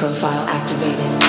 Profile activated.